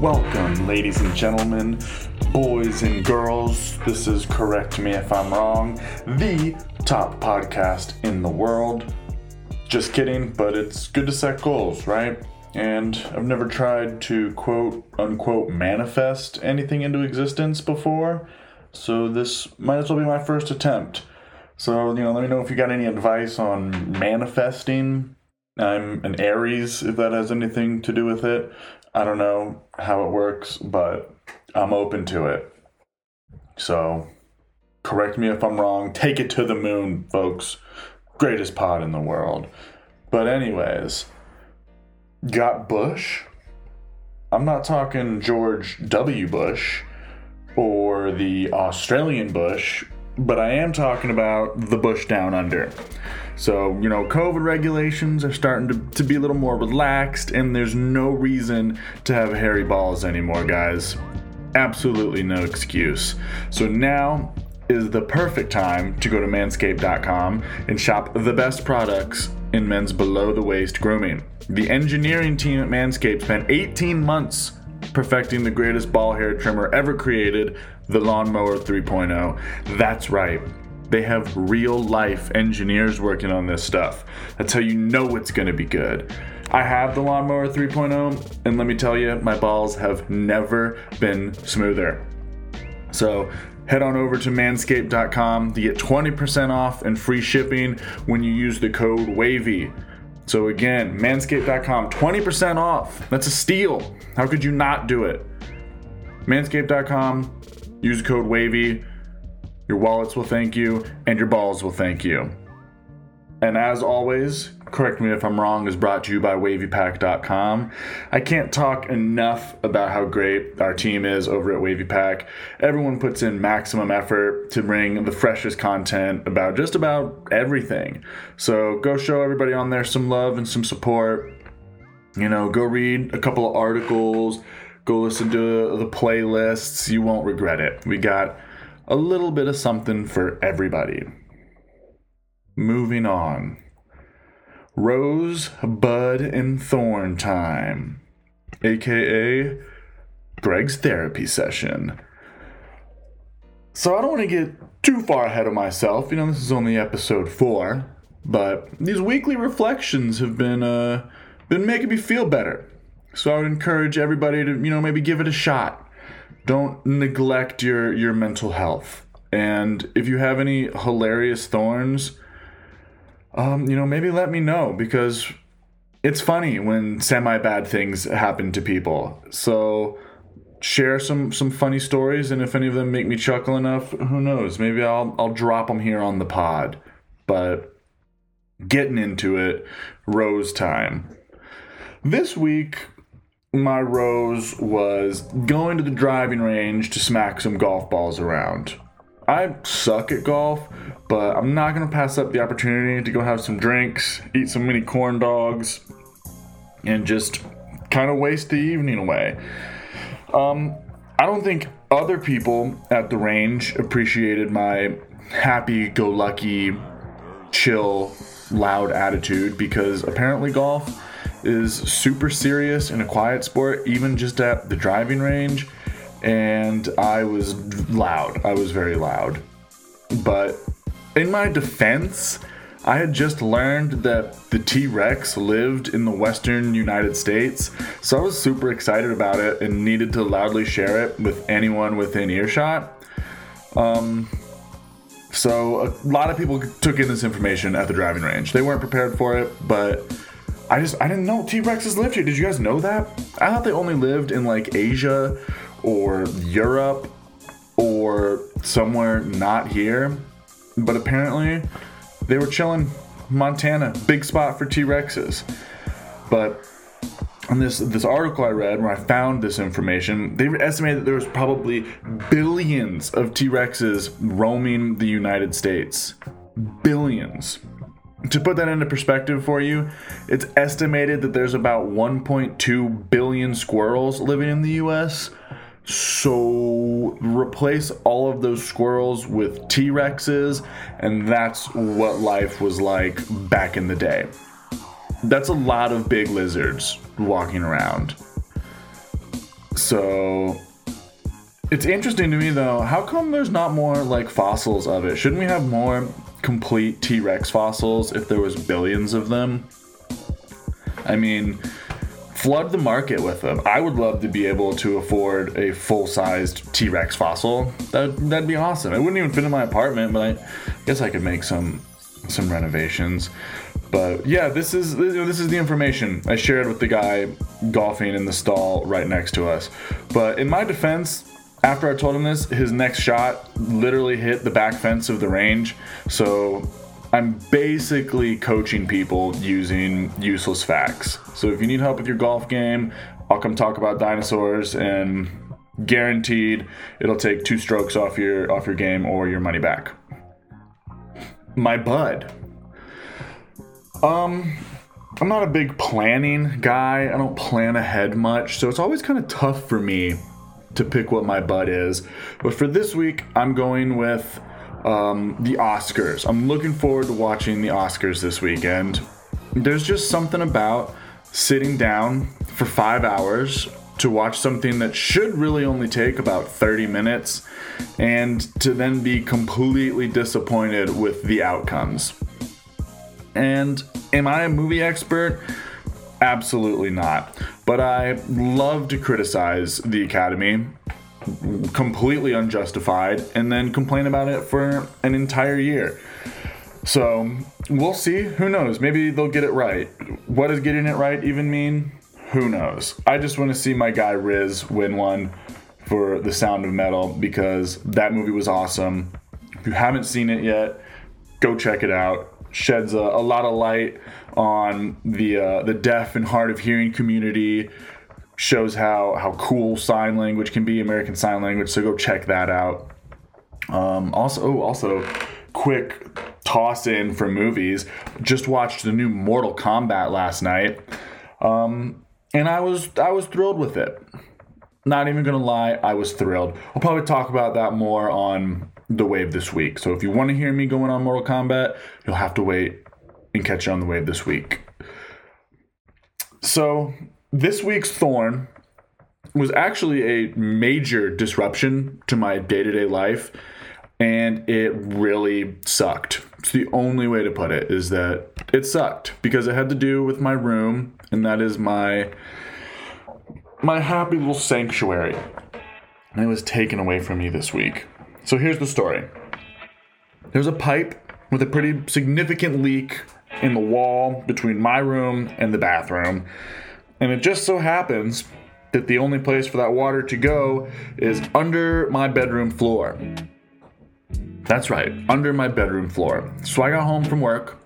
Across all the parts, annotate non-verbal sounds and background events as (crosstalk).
Welcome, ladies and gentlemen, boys and girls. This is Correct Me If I'm Wrong, the top podcast in the world. Just kidding, but it's good to set goals, right? And I've never tried to quote unquote manifest anything into existence before, so this might as well be my first attempt. So, you know, let me know if you got any advice on manifesting. I'm an Aries, if that has anything to do with it. I don't know how it works, but I'm open to it. So, correct me if I'm wrong. Take it to the moon, folks. Greatest pod in the world. But, anyways, got Bush? I'm not talking George W. Bush or the Australian Bush, but I am talking about the Bush down under. So, you know, COVID regulations are starting to, to be a little more relaxed, and there's no reason to have hairy balls anymore, guys. Absolutely no excuse. So now is the perfect time to go to manscaped.com and shop the best products in men's below the waist grooming. The engineering team at Manscaped spent 18 months perfecting the greatest ball hair trimmer ever created, the Lawnmower 3.0. That's right. They have real life engineers working on this stuff. That's how you know it's gonna be good. I have the Lawnmower 3.0, and let me tell you, my balls have never been smoother. So head on over to manscaped.com to get 20% off and free shipping when you use the code WAVY. So again, manscaped.com, 20% off. That's a steal. How could you not do it? Manscaped.com, use code WAVY. Your wallets will thank you, and your balls will thank you. And as always, correct me if I'm wrong, is brought to you by WavyPack.com. I can't talk enough about how great our team is over at WavyPack. Everyone puts in maximum effort to bring the freshest content about just about everything. So go show everybody on there some love and some support. You know, go read a couple of articles, go listen to the playlists. You won't regret it. We got a little bit of something for everybody. Moving on. Rose, Bud, and Thorn time, aka Greg's therapy session. So I don't want to get too far ahead of myself. You know, this is only episode four, but these weekly reflections have been uh, been making me feel better. So I would encourage everybody to, you know, maybe give it a shot. Don't neglect your your mental health. And if you have any hilarious thorns, um, you know, maybe let me know because it's funny when semi bad things happen to people. So share some some funny stories, and if any of them make me chuckle enough, who knows? Maybe I'll I'll drop them here on the pod. But getting into it, rose time. This week, my rose was going to the driving range to smack some golf balls around. I suck at golf, but I'm not gonna pass up the opportunity to go have some drinks, eat some mini corn dogs, and just kind of waste the evening away. Um, I don't think other people at the range appreciated my happy-go-lucky, chill, loud attitude because apparently golf is super serious and a quiet sport, even just at the driving range and I was loud. I was very loud. But in my defense, I had just learned that the T Rex lived in the western United States, so I was super excited about it and needed to loudly share it with anyone within earshot. Um, so a lot of people took in this information at the driving range. They weren't prepared for it, but I just I didn't know T Rexes lived here. Did you guys know that? I thought they only lived in like Asia or Europe or somewhere not here. But apparently, they were chilling Montana, big spot for T Rexes. But on this this article I read where I found this information, they estimated that there was probably billions of T Rexes roaming the United States. Billions. To put that into perspective for you, it's estimated that there's about 1.2 billion squirrels living in the US. So replace all of those squirrels with T Rexes, and that's what life was like back in the day. That's a lot of big lizards walking around. So it's interesting to me though. How come there's not more like fossils of it? Shouldn't we have more complete T Rex fossils if there was billions of them? I mean, flood the market with them. I would love to be able to afford a full-sized T-Rex fossil. That that'd be awesome. It wouldn't even fit in my apartment, but I guess I could make some some renovations. But yeah, this is this is the information I shared with the guy golfing in the stall right next to us. But in my defense, after I told him this, his next shot literally hit the back fence of the range. So I'm basically coaching people using useless facts. So if you need help with your golf game, I'll come talk about dinosaurs and guaranteed it'll take two strokes off your off your game or your money back. My bud. Um I'm not a big planning guy. I don't plan ahead much, so it's always kind of tough for me to pick what my bud is. But for this week, I'm going with um, the Oscars. I'm looking forward to watching the Oscars this weekend. There's just something about sitting down for five hours to watch something that should really only take about 30 minutes and to then be completely disappointed with the outcomes. And am I a movie expert? Absolutely not. But I love to criticize the Academy completely unjustified and then complain about it for an entire year. So we'll see. Who knows? Maybe they'll get it right. What does getting it right even mean? Who knows? I just want to see my guy Riz win one for The Sound of Metal because that movie was awesome. If you haven't seen it yet, go check it out. Sheds a, a lot of light on the uh, the deaf and hard of hearing community shows how how cool sign language can be, American Sign Language. So go check that out. Um, also, oh, also, quick toss in for movies. Just watched the new Mortal Kombat last night, um, and I was I was thrilled with it. Not even gonna lie, I was thrilled. I'll probably talk about that more on the wave this week. So if you want to hear me going on Mortal Kombat, you'll have to wait and catch you on the wave this week. So this week's Thorn was actually a major disruption to my day to day life, and it really sucked. It's the only way to put it is that it sucked because it had to do with my room, and that is my my happy little sanctuary. And it was taken away from me this week. So here's the story. There's a pipe with a pretty significant leak in the wall between my room and the bathroom and it just so happens that the only place for that water to go is under my bedroom floor. That's right, under my bedroom floor. So I got home from work,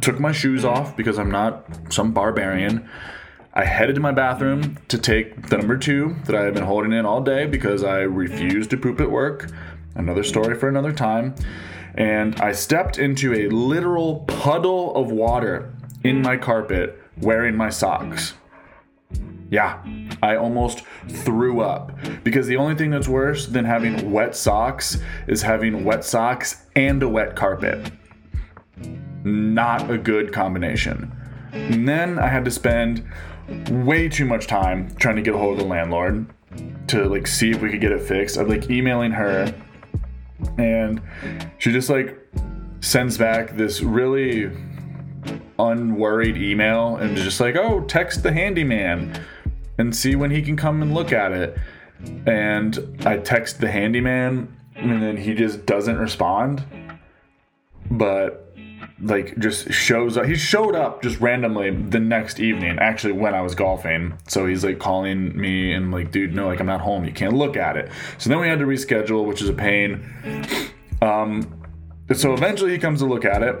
took my shoes off because I'm not some barbarian. I headed to my bathroom to take the number two that I had been holding in all day because I refused to poop at work. Another story for another time. And I stepped into a literal puddle of water in my carpet wearing my socks. Yeah, I almost threw up because the only thing that's worse than having wet socks is having wet socks and a wet carpet. Not a good combination. And then I had to spend way too much time trying to get a hold of the landlord to like see if we could get it fixed. I'm like emailing her and she just like sends back this really unworried email and just like, "Oh, text the handyman." and see when he can come and look at it. And I text the handyman, and then he just doesn't respond. But like just shows up. He showed up just randomly the next evening, actually when I was golfing. So he's like calling me and like, dude, no, like I'm not home. You can't look at it. So then we had to reschedule, which is a pain. Um, so eventually he comes to look at it.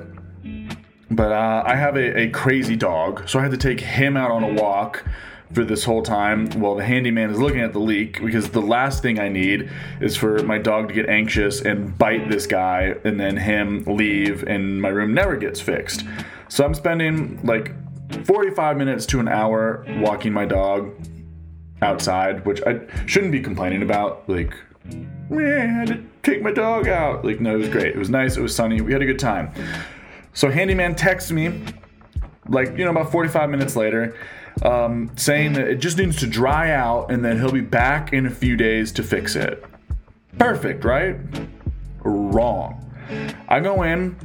But uh, I have a, a crazy dog, so I had to take him out on a walk for this whole time while the handyman is looking at the leak because the last thing I need is for my dog to get anxious and bite this guy and then him leave and my room never gets fixed. So I'm spending like 45 minutes to an hour walking my dog outside, which I shouldn't be complaining about. Like, I had to take my dog out. Like, no, it was great. It was nice. It was sunny. We had a good time. So handyman texts me, like, you know, about 45 minutes later um, saying that it just needs to dry out and then he'll be back in a few days to fix it. Perfect, right? Wrong. I go in,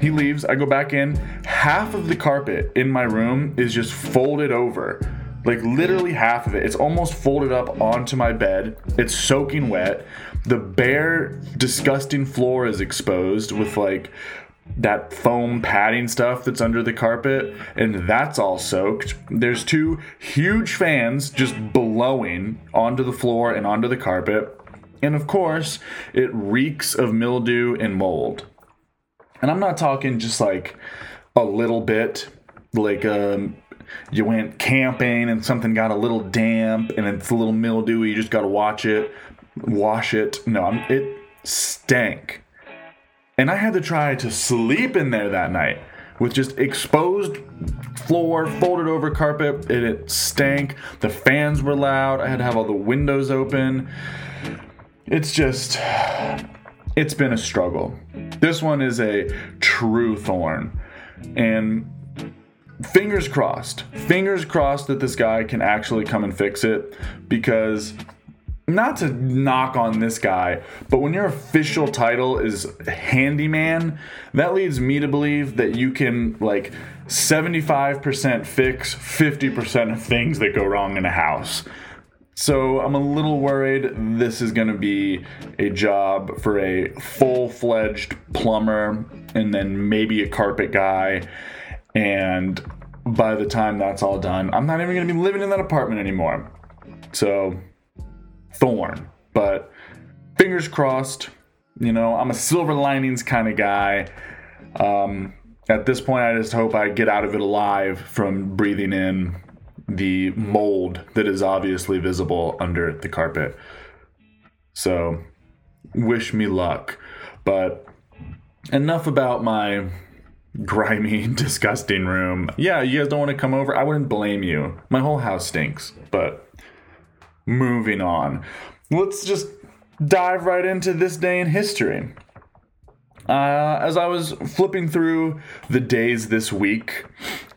he leaves, I go back in. Half of the carpet in my room is just folded over. Like literally half of it. It's almost folded up onto my bed. It's soaking wet. The bare, disgusting floor is exposed with like that foam padding stuff that's under the carpet, and that's all soaked. There's two huge fans just blowing onto the floor and onto the carpet. And of course, it reeks of mildew and mold. And I'm not talking just like a little bit, like um, you went camping and something got a little damp and it's a little mildewy. You just got to watch it, wash it. No, I'm, it stank. And I had to try to sleep in there that night with just exposed floor, folded over carpet, and it stank. The fans were loud. I had to have all the windows open. It's just, it's been a struggle. This one is a true thorn. And fingers crossed, fingers crossed that this guy can actually come and fix it because not to knock on this guy, but when your official title is handyman, that leads me to believe that you can like 75% fix 50% of things that go wrong in a house. So I'm a little worried this is going to be a job for a full fledged plumber and then maybe a carpet guy. And by the time that's all done, I'm not even going to be living in that apartment anymore. So thorn. But fingers crossed, you know, I'm a silver linings kind of guy. Um, at this point, I just hope I get out of it alive from breathing in the mold that is obviously visible under the carpet. So, wish me luck. But enough about my grimy, (laughs) disgusting room. Yeah, you guys don't want to come over? I wouldn't blame you. My whole house stinks, but moving on. Let's just dive right into this day in history. Uh, as I was flipping through the days this week,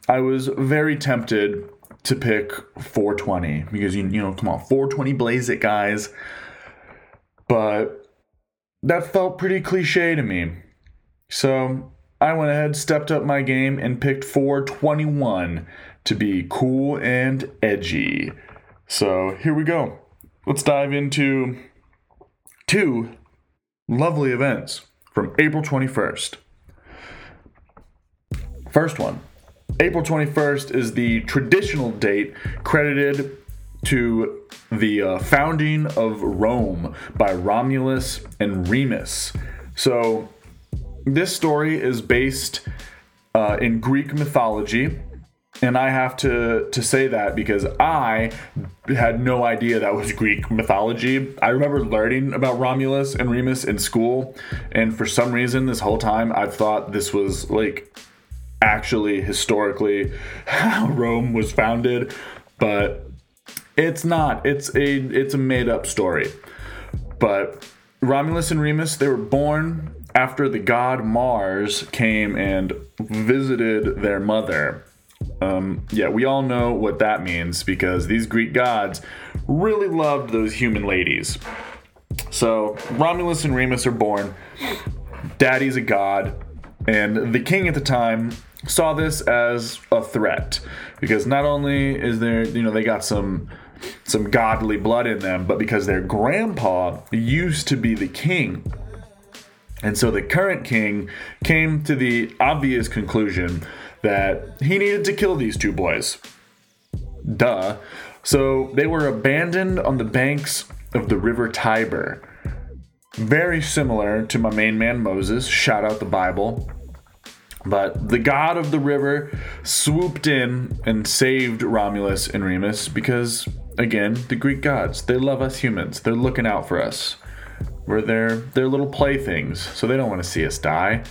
I was very tempted to pick 420 because you you know come on 420 blaze it guys, but that felt pretty cliche to me. So I went ahead, stepped up my game, and picked 421 to be cool and edgy. So here we go. Let's dive into two lovely events from April 21st. First one April 21st is the traditional date credited to the uh, founding of Rome by Romulus and Remus. So, this story is based uh, in Greek mythology and I have to to say that because I had no idea that was Greek mythology. I remember learning about Romulus and Remus in school, and for some reason, this whole time I've thought this was like actually historically (laughs) how Rome was founded, but it's not. It's a it's a made up story. But Romulus and Remus, they were born after the god Mars came and visited their mother um, yeah, we all know what that means because these Greek gods really loved those human ladies. So Romulus and Remus are born. Daddy's a god, and the king at the time saw this as a threat because not only is there, you know, they got some some godly blood in them, but because their grandpa used to be the king. And so the current king came to the obvious conclusion that he needed to kill these two boys. Duh. So they were abandoned on the banks of the river Tiber. Very similar to my main man Moses, shout out the Bible. But the god of the river swooped in and saved Romulus and Remus because, again, the Greek gods, they love us humans. They're looking out for us. We're their, their little playthings, so they don't want to see us die.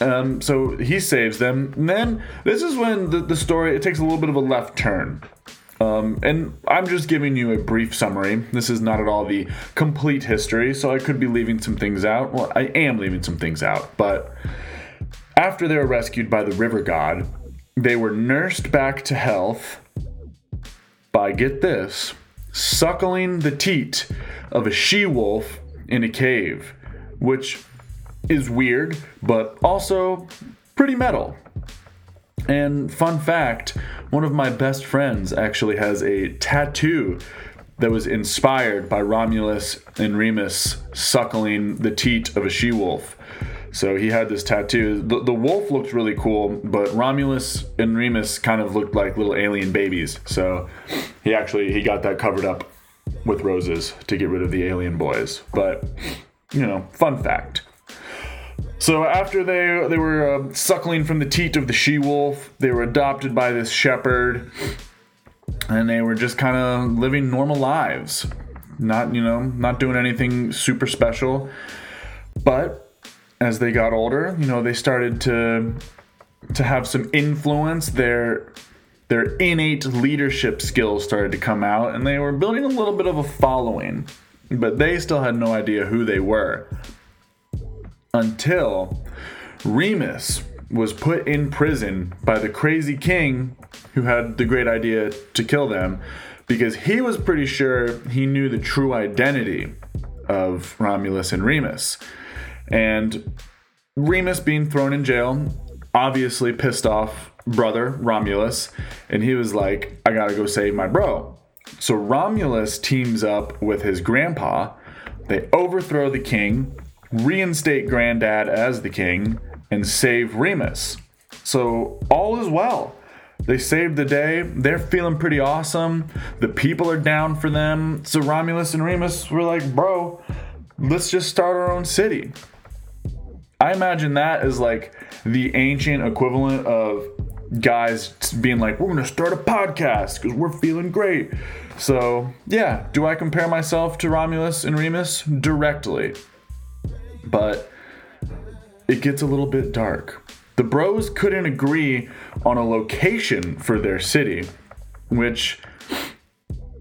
Um, so he saves them. And then this is when the, the story it takes a little bit of a left turn. Um, and I'm just giving you a brief summary. This is not at all the complete history, so I could be leaving some things out. Well, I am leaving some things out, but after they were rescued by the river god, they were nursed back to health by, get this, suckling the teat of a she wolf in a cave, which is weird, but also pretty metal. And fun fact one of my best friends actually has a tattoo that was inspired by Romulus and Remus suckling the teat of a she wolf. So he had this tattoo. The, the wolf looked really cool, but Romulus and Remus kind of looked like little alien babies. So he actually he got that covered up with roses to get rid of the alien boys. But you know, fun fact. So after they they were uh, suckling from the teat of the she wolf, they were adopted by this shepherd, and they were just kind of living normal lives, not you know not doing anything super special. But as they got older, you know, they started to to have some influence. Their their innate leadership skills started to come out, and they were building a little bit of a following. But they still had no idea who they were until Remus was put in prison by the crazy king who had the great idea to kill them because he was pretty sure he knew the true identity of Romulus and Remus. And Remus being thrown in jail, obviously pissed off brother Romulus, and he was like, I gotta go save my bro. So Romulus teams up with his grandpa. They overthrow the king, reinstate granddad as the king, and save Remus. So all is well. They saved the day. They're feeling pretty awesome. The people are down for them. So Romulus and Remus were like, bro, let's just start our own city. I imagine that is like the ancient equivalent of guys being like, we're going to start a podcast because we're feeling great. So, yeah, do I compare myself to Romulus and Remus? Directly. But it gets a little bit dark. The bros couldn't agree on a location for their city, which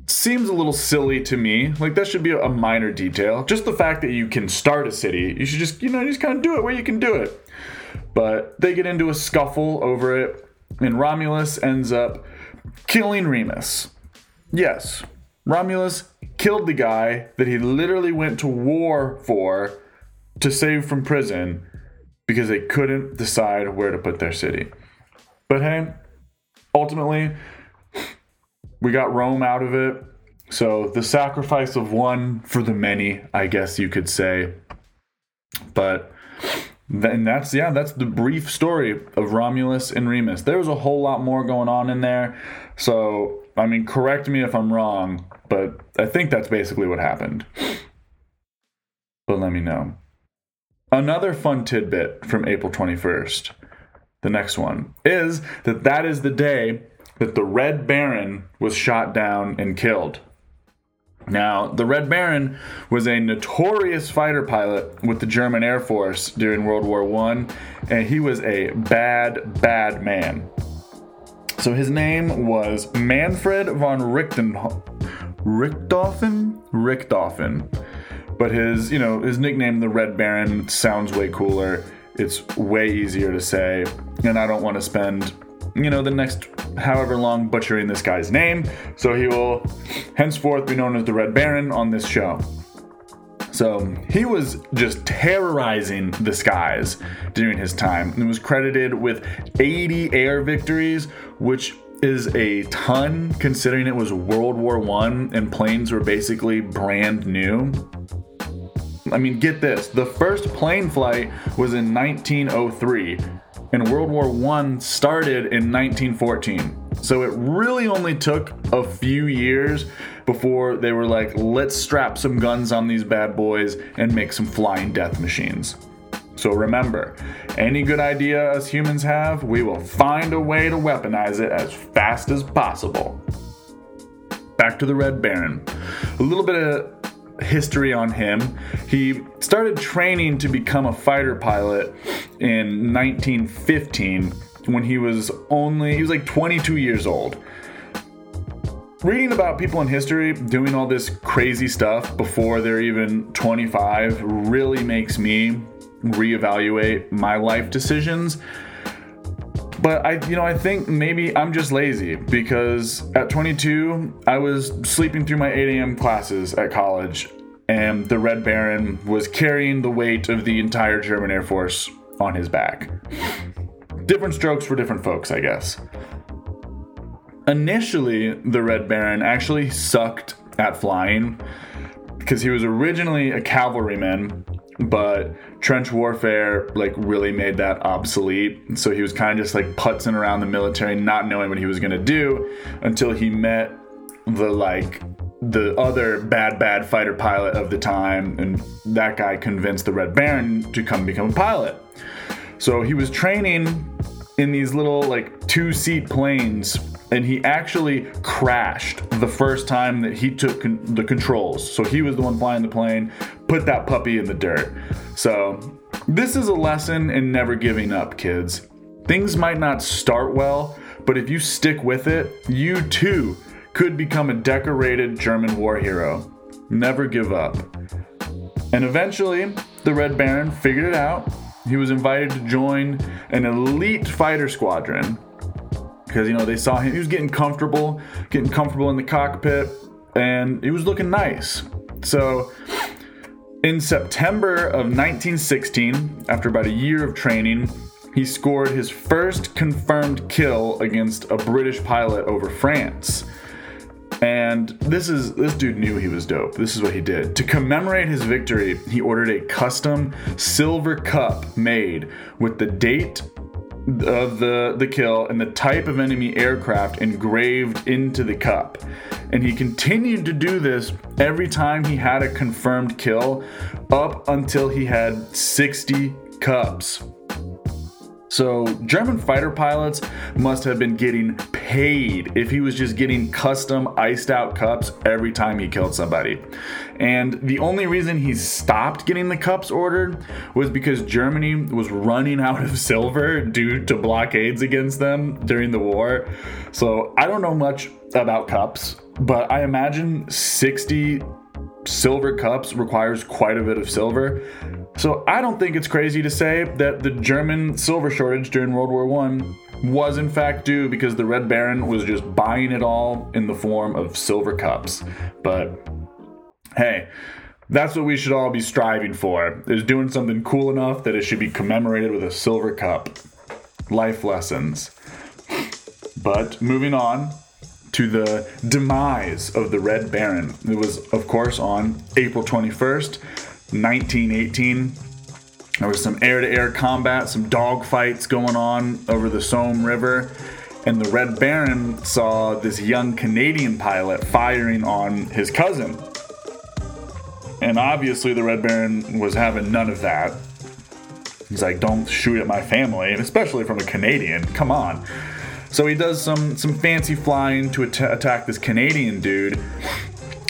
seems a little silly to me. Like that should be a minor detail. Just the fact that you can start a city, you should just you know just kind of do it where you can do it. But they get into a scuffle over it, and Romulus ends up killing Remus. Yes, Romulus killed the guy that he literally went to war for to save from prison because they couldn't decide where to put their city. But hey, ultimately, we got Rome out of it. So the sacrifice of one for the many, I guess you could say. But then that's yeah, that's the brief story of Romulus and Remus. There's a whole lot more going on in there. So I mean, correct me if I'm wrong, but I think that's basically what happened. But let me know. Another fun tidbit from April 21st. The next one is that that is the day that the Red Baron was shot down and killed. Now, the Red Baron was a notorious fighter pilot with the German Air Force during World War I, and he was a bad, bad man. So his name was Manfred von Richten, Richthofen? Richthofen. But his, you know, his nickname, the Red Baron, sounds way cooler. It's way easier to say, and I don't want to spend you know, the next however long butchering this guy's name. So he will henceforth be known as the Red Baron on this show. So he was just terrorizing the skies during his time and was credited with 80 air victories, which is a ton considering it was World War One and planes were basically brand new. I mean, get this the first plane flight was in 1903 and World War I started in 1914. So it really only took a few years before they were like, let's strap some guns on these bad boys and make some flying death machines. So remember, any good idea us humans have, we will find a way to weaponize it as fast as possible. Back to the Red Baron. A little bit of history on him. He started training to become a fighter pilot in 1915 when he was only he was like 22 years old. Reading about people in history doing all this crazy stuff before they're even 25 really makes me reevaluate my life decisions. But I, you know, I think maybe I'm just lazy because at 22, I was sleeping through my 8 a.m. classes at college, and the Red Baron was carrying the weight of the entire German Air Force on his back. Different strokes for different folks, I guess. Initially, the Red Baron actually sucked at flying because he was originally a cavalryman but trench warfare like really made that obsolete. So he was kind of just like putzing around the military not knowing what he was to do until he met the like the other bad bad fighter pilot of the time and that guy convinced the red baron to come become a pilot. So he was training in these little like two seat planes and he actually crashed the first time that he took con- the controls. So he was the one flying the plane, put that puppy in the dirt. So this is a lesson in never giving up, kids. Things might not start well, but if you stick with it, you too could become a decorated German war hero. Never give up. And eventually, the Red Baron figured it out. He was invited to join an elite fighter squadron because you know they saw him he was getting comfortable getting comfortable in the cockpit and he was looking nice so in september of 1916 after about a year of training he scored his first confirmed kill against a british pilot over france and this is this dude knew he was dope. This is what he did. To commemorate his victory, he ordered a custom silver cup made with the date of the, the kill and the type of enemy aircraft engraved into the cup. And he continued to do this every time he had a confirmed kill up until he had 60 cups. So, German fighter pilots must have been getting paid if he was just getting custom iced out cups every time he killed somebody. And the only reason he stopped getting the cups ordered was because Germany was running out of silver due to blockades against them during the war. So, I don't know much about cups, but I imagine 60 silver cups requires quite a bit of silver. So I don't think it's crazy to say that the German silver shortage during World War One was in fact due because the Red Baron was just buying it all in the form of silver cups. But hey, that's what we should all be striving for is doing something cool enough that it should be commemorated with a silver cup. Life lessons. But moving on to the demise of the Red Baron. It was, of course, on April 21st, 1918. There was some air to air combat, some dogfights going on over the Somme River, and the Red Baron saw this young Canadian pilot firing on his cousin. And obviously, the Red Baron was having none of that. He's like, don't shoot at my family, and especially from a Canadian. Come on. So he does some some fancy flying to at- attack this Canadian dude,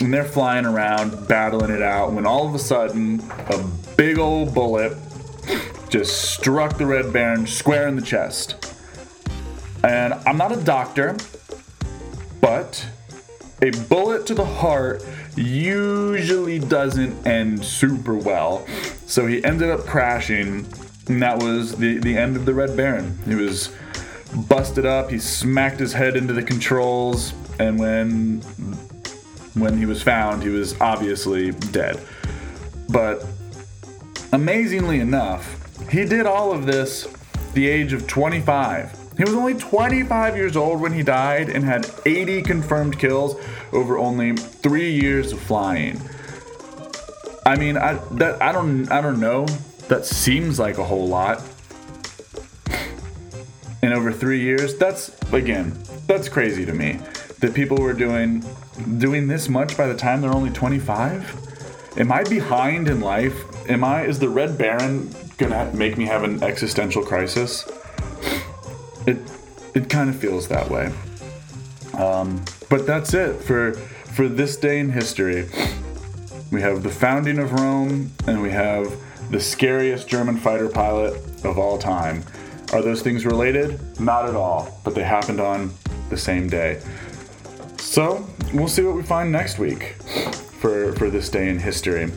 and they're flying around, battling it out. When all of a sudden, a big old bullet just struck the Red Baron square in the chest. And I'm not a doctor, but a bullet to the heart usually doesn't end super well. So he ended up crashing, and that was the, the end of the Red Baron. He was busted up, he smacked his head into the controls, and when when he was found, he was obviously dead. But amazingly enough, he did all of this the age of 25. He was only 25 years old when he died and had 80 confirmed kills over only 3 years of flying. I mean, I that I don't I don't know. That seems like a whole lot. In over 3 years, that's again, that's crazy to me that people were doing doing this much by the time they're only 25? Am I behind in life? Am I is the Red Baron gonna make me have an existential crisis? It it kind of feels that way. Um, but that's it for for this day in history. We have the founding of Rome, and we have the scariest German fighter pilot of all time. Are those things related? Not at all, but they happened on the same day. So we'll see what we find next week for, for this day in history.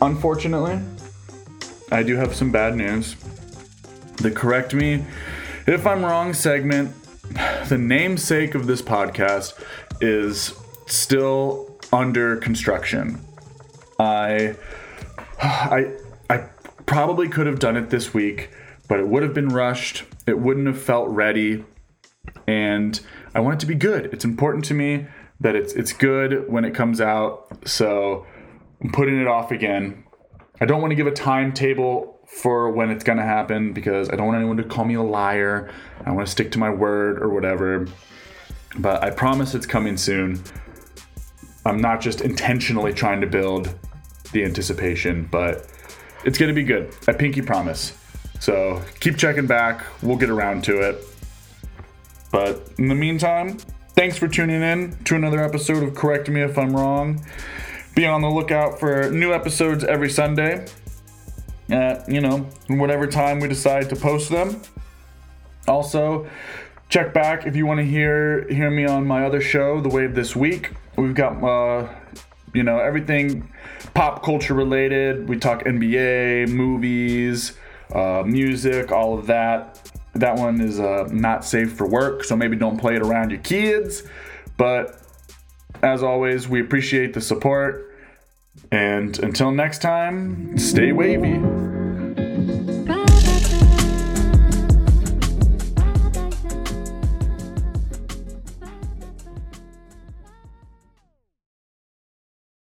Unfortunately, I do have some bad news. The Correct Me If I'm wrong segment, the namesake of this podcast is still under construction. I I I probably could have done it this week, but it would have been rushed. It wouldn't have felt ready. And I want it to be good. It's important to me that it's it's good when it comes out. So I'm putting it off again. I don't want to give a timetable for when it's going to happen because I don't want anyone to call me a liar. I want to stick to my word or whatever. But I promise it's coming soon. I'm not just intentionally trying to build the anticipation, but it's going to be good. I pinky promise. So keep checking back. We'll get around to it. But in the meantime, thanks for tuning in to another episode of Correct Me If I'm Wrong. Be on the lookout for new episodes every Sunday at, you know, whatever time we decide to post them. Also, check back if you want to hear hear me on my other show, The Wave This Week. We've got uh, you know, everything pop culture related. We talk NBA, movies, uh, music, all of that. That one is uh, not safe for work, so maybe don't play it around your kids. But as always, we appreciate the support. And until next time, stay wavy.